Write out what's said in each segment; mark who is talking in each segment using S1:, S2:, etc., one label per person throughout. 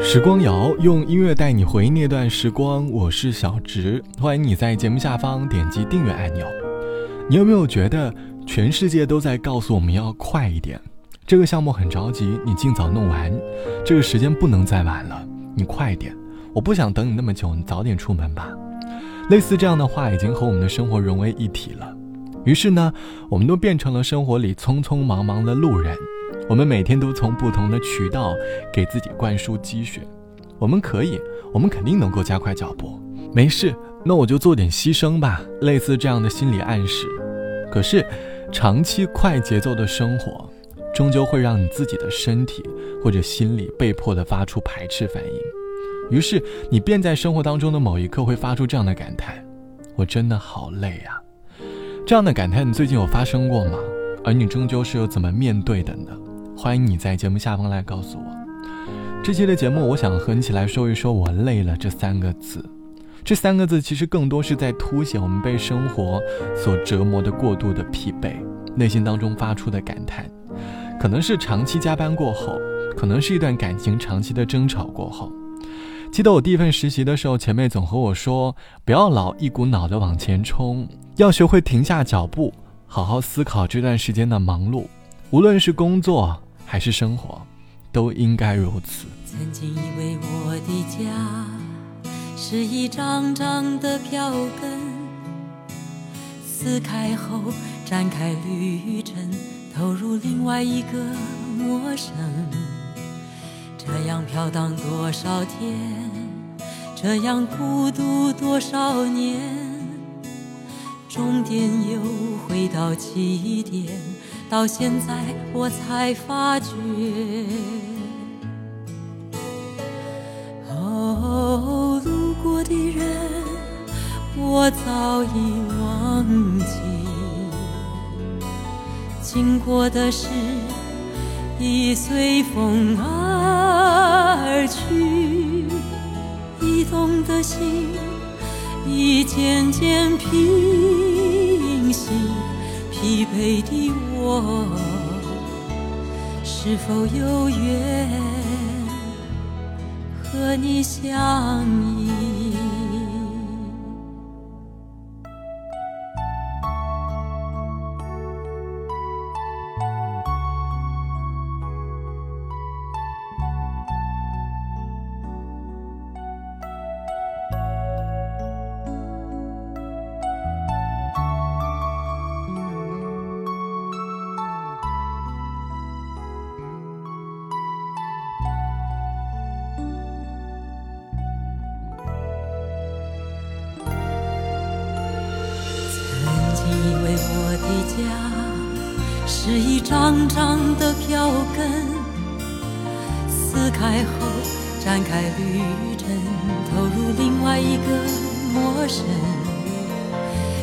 S1: 时光谣用音乐带你回忆那段时光，我是小植，欢迎你在节目下方点击订阅按钮。你有没有觉得全世界都在告诉我们要快一点？这个项目很着急，你尽早弄完。这个时间不能再晚了，你快点！我不想等你那么久，你早点出门吧。类似这样的话已经和我们的生活融为一体了。于是呢，我们都变成了生活里匆匆忙忙的路人。我们每天都从不同的渠道给自己灌输积雪。我们可以，我们肯定能够加快脚步。没事，那我就做点牺牲吧。类似这样的心理暗示。可是，长期快节奏的生活，终究会让你自己的身体或者心理被迫的发出排斥反应。于是，你便在生活当中的某一刻会发出这样的感叹：“我真的好累啊！”这样的感叹，你最近有发生过吗？而你终究是又怎么面对的呢？欢迎你在节目下方来告诉我。这期的节目，我想和你一起来说一说“我累了”这三个字。这三个字其实更多是在凸显我们被生活所折磨的过度的疲惫，内心当中发出的感叹，可能是长期加班过后，可能是一段感情长期的争吵过后。记得我第一份实习的时候，前辈总和我说，不要老一股脑的往前冲，要学会停下脚步，好好思考这段时间的忙碌，无论是工作。还是生活，都应该如此。
S2: 曾经以为我的家是一张张的票根，撕开后展开旅程，投入另外一个陌生。这样飘荡多少天，这样孤独多少年，终点又回到起点。到现在我才发觉，哦，路过的人我早已忘记，经过的事已随风而去，移动的心已渐渐平息。疲惫的我，是否有缘和你相依？是一张张的票根，撕开后展开旅程，投入另外一个陌生。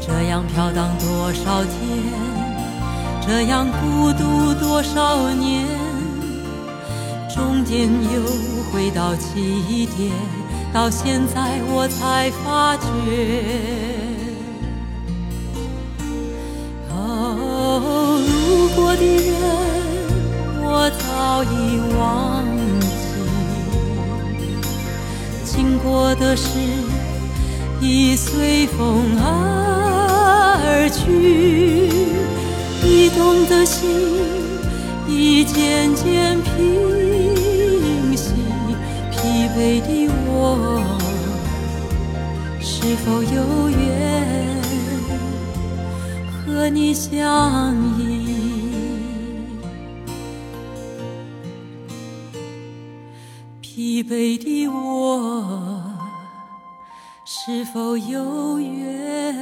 S2: 这样飘荡多少天，这样孤独多少年，终点又回到起点。到现在我才发觉。哦过的人，我早已忘记；经过的事，已随风而去。移动的心，已渐渐平息。疲惫的我，是否有缘和你相依？疲惫的我，是否有缘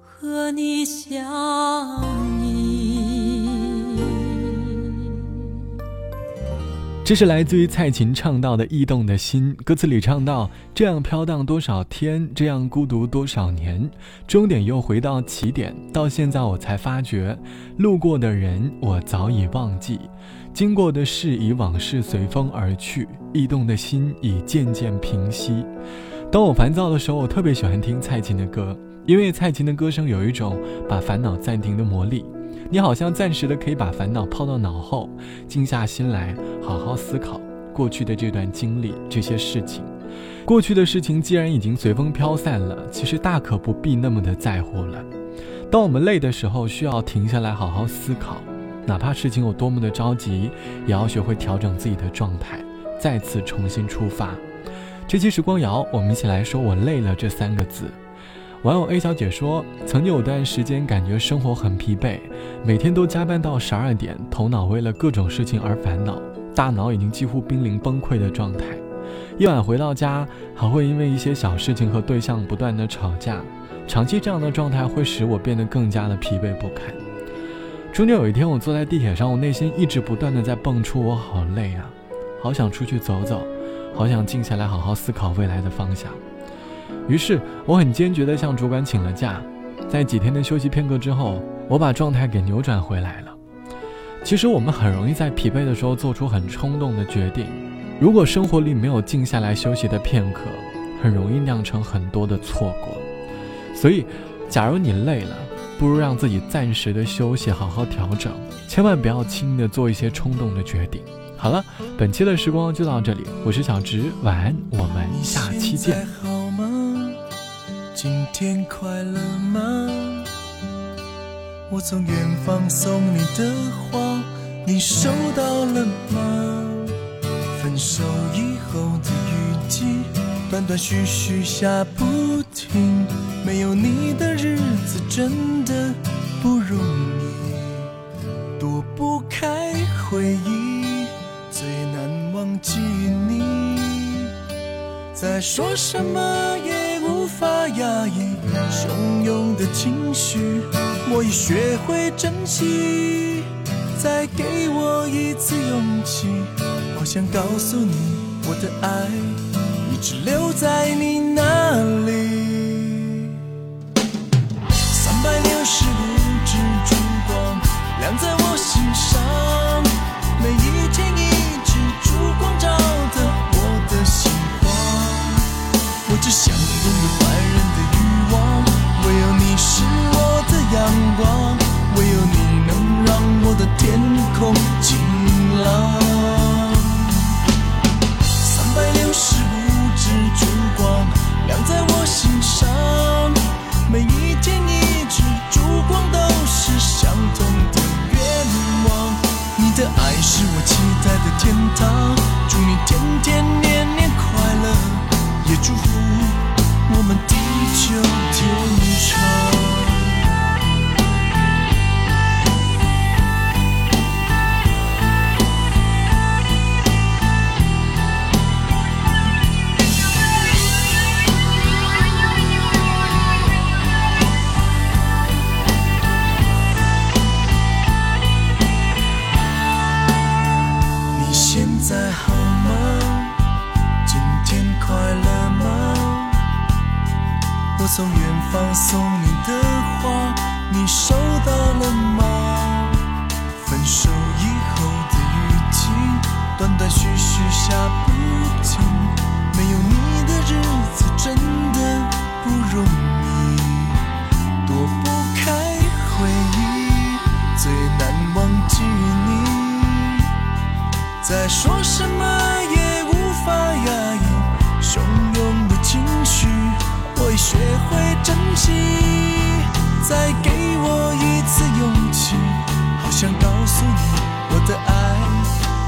S2: 和你相？
S1: 这是来自于蔡琴唱到的《驿动的心》，歌词里唱到：“这样飘荡多少天，这样孤独多少年，终点又回到起点。到现在我才发觉，路过的人我早已忘记，经过的事已往事随风而去，驿动的心已渐渐平息。”当我烦躁的时候，我特别喜欢听蔡琴的歌，因为蔡琴的歌声有一种把烦恼暂停的魔力。你好像暂时的可以把烦恼抛到脑后，静下心来好好思考过去的这段经历、这些事情。过去的事情既然已经随风飘散了，其实大可不必那么的在乎了。当我们累的时候，需要停下来好好思考，哪怕事情有多么的着急，也要学会调整自己的状态，再次重新出发。这期时光谣，我们一起来说“我累了”这三个字。网友 A 小姐说，曾经有段时间感觉生活很疲惫，每天都加班到十二点，头脑为了各种事情而烦恼，大脑已经几乎濒临崩溃的状态。夜晚回到家，还会因为一些小事情和对象不断的吵架，长期这样的状态会使我变得更加的疲惫不堪。中间有一天，我坐在地铁上，我内心一直不断的在蹦出：我好累啊，好想出去走走，好想静下来好好思考未来的方向。于是，我很坚决地向主管请了假，在几天的休息片刻之后，我把状态给扭转回来了。其实，我们很容易在疲惫的时候做出很冲动的决定。如果生活里没有静下来休息的片刻，很容易酿成很多的错过。所以，假如你累了，不如让自己暂时的休息，好好调整，千万不要轻易的做一些冲动的决定。好了，本期的时光就到这里，我是小直，晚安，我们下期见。
S3: 今天快乐吗？我从远方送你的花，你收到了吗？分手以后的雨季，断断续续下不停。没有你的日子真的再说什么也无法压抑汹涌的情绪，我已学会珍惜。再给我一次勇气。我想告诉你，我的爱一直留在你那里。发送你的花，你收到了吗？分手以后的雨季，断断续续下不停会珍惜，再给我一次勇气，好想告诉你，我的爱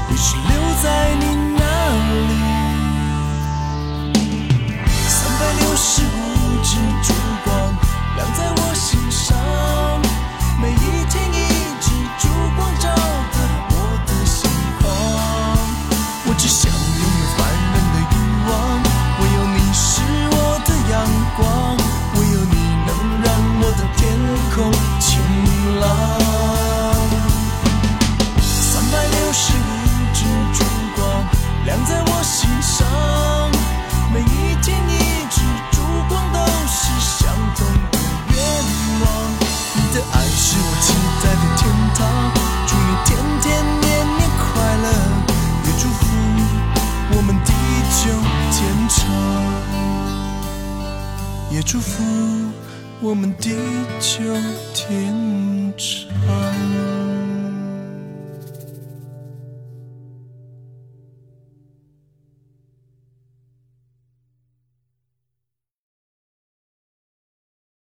S3: 一直留在你那里。三百六十五支烛光亮在我祝福我们地久天长。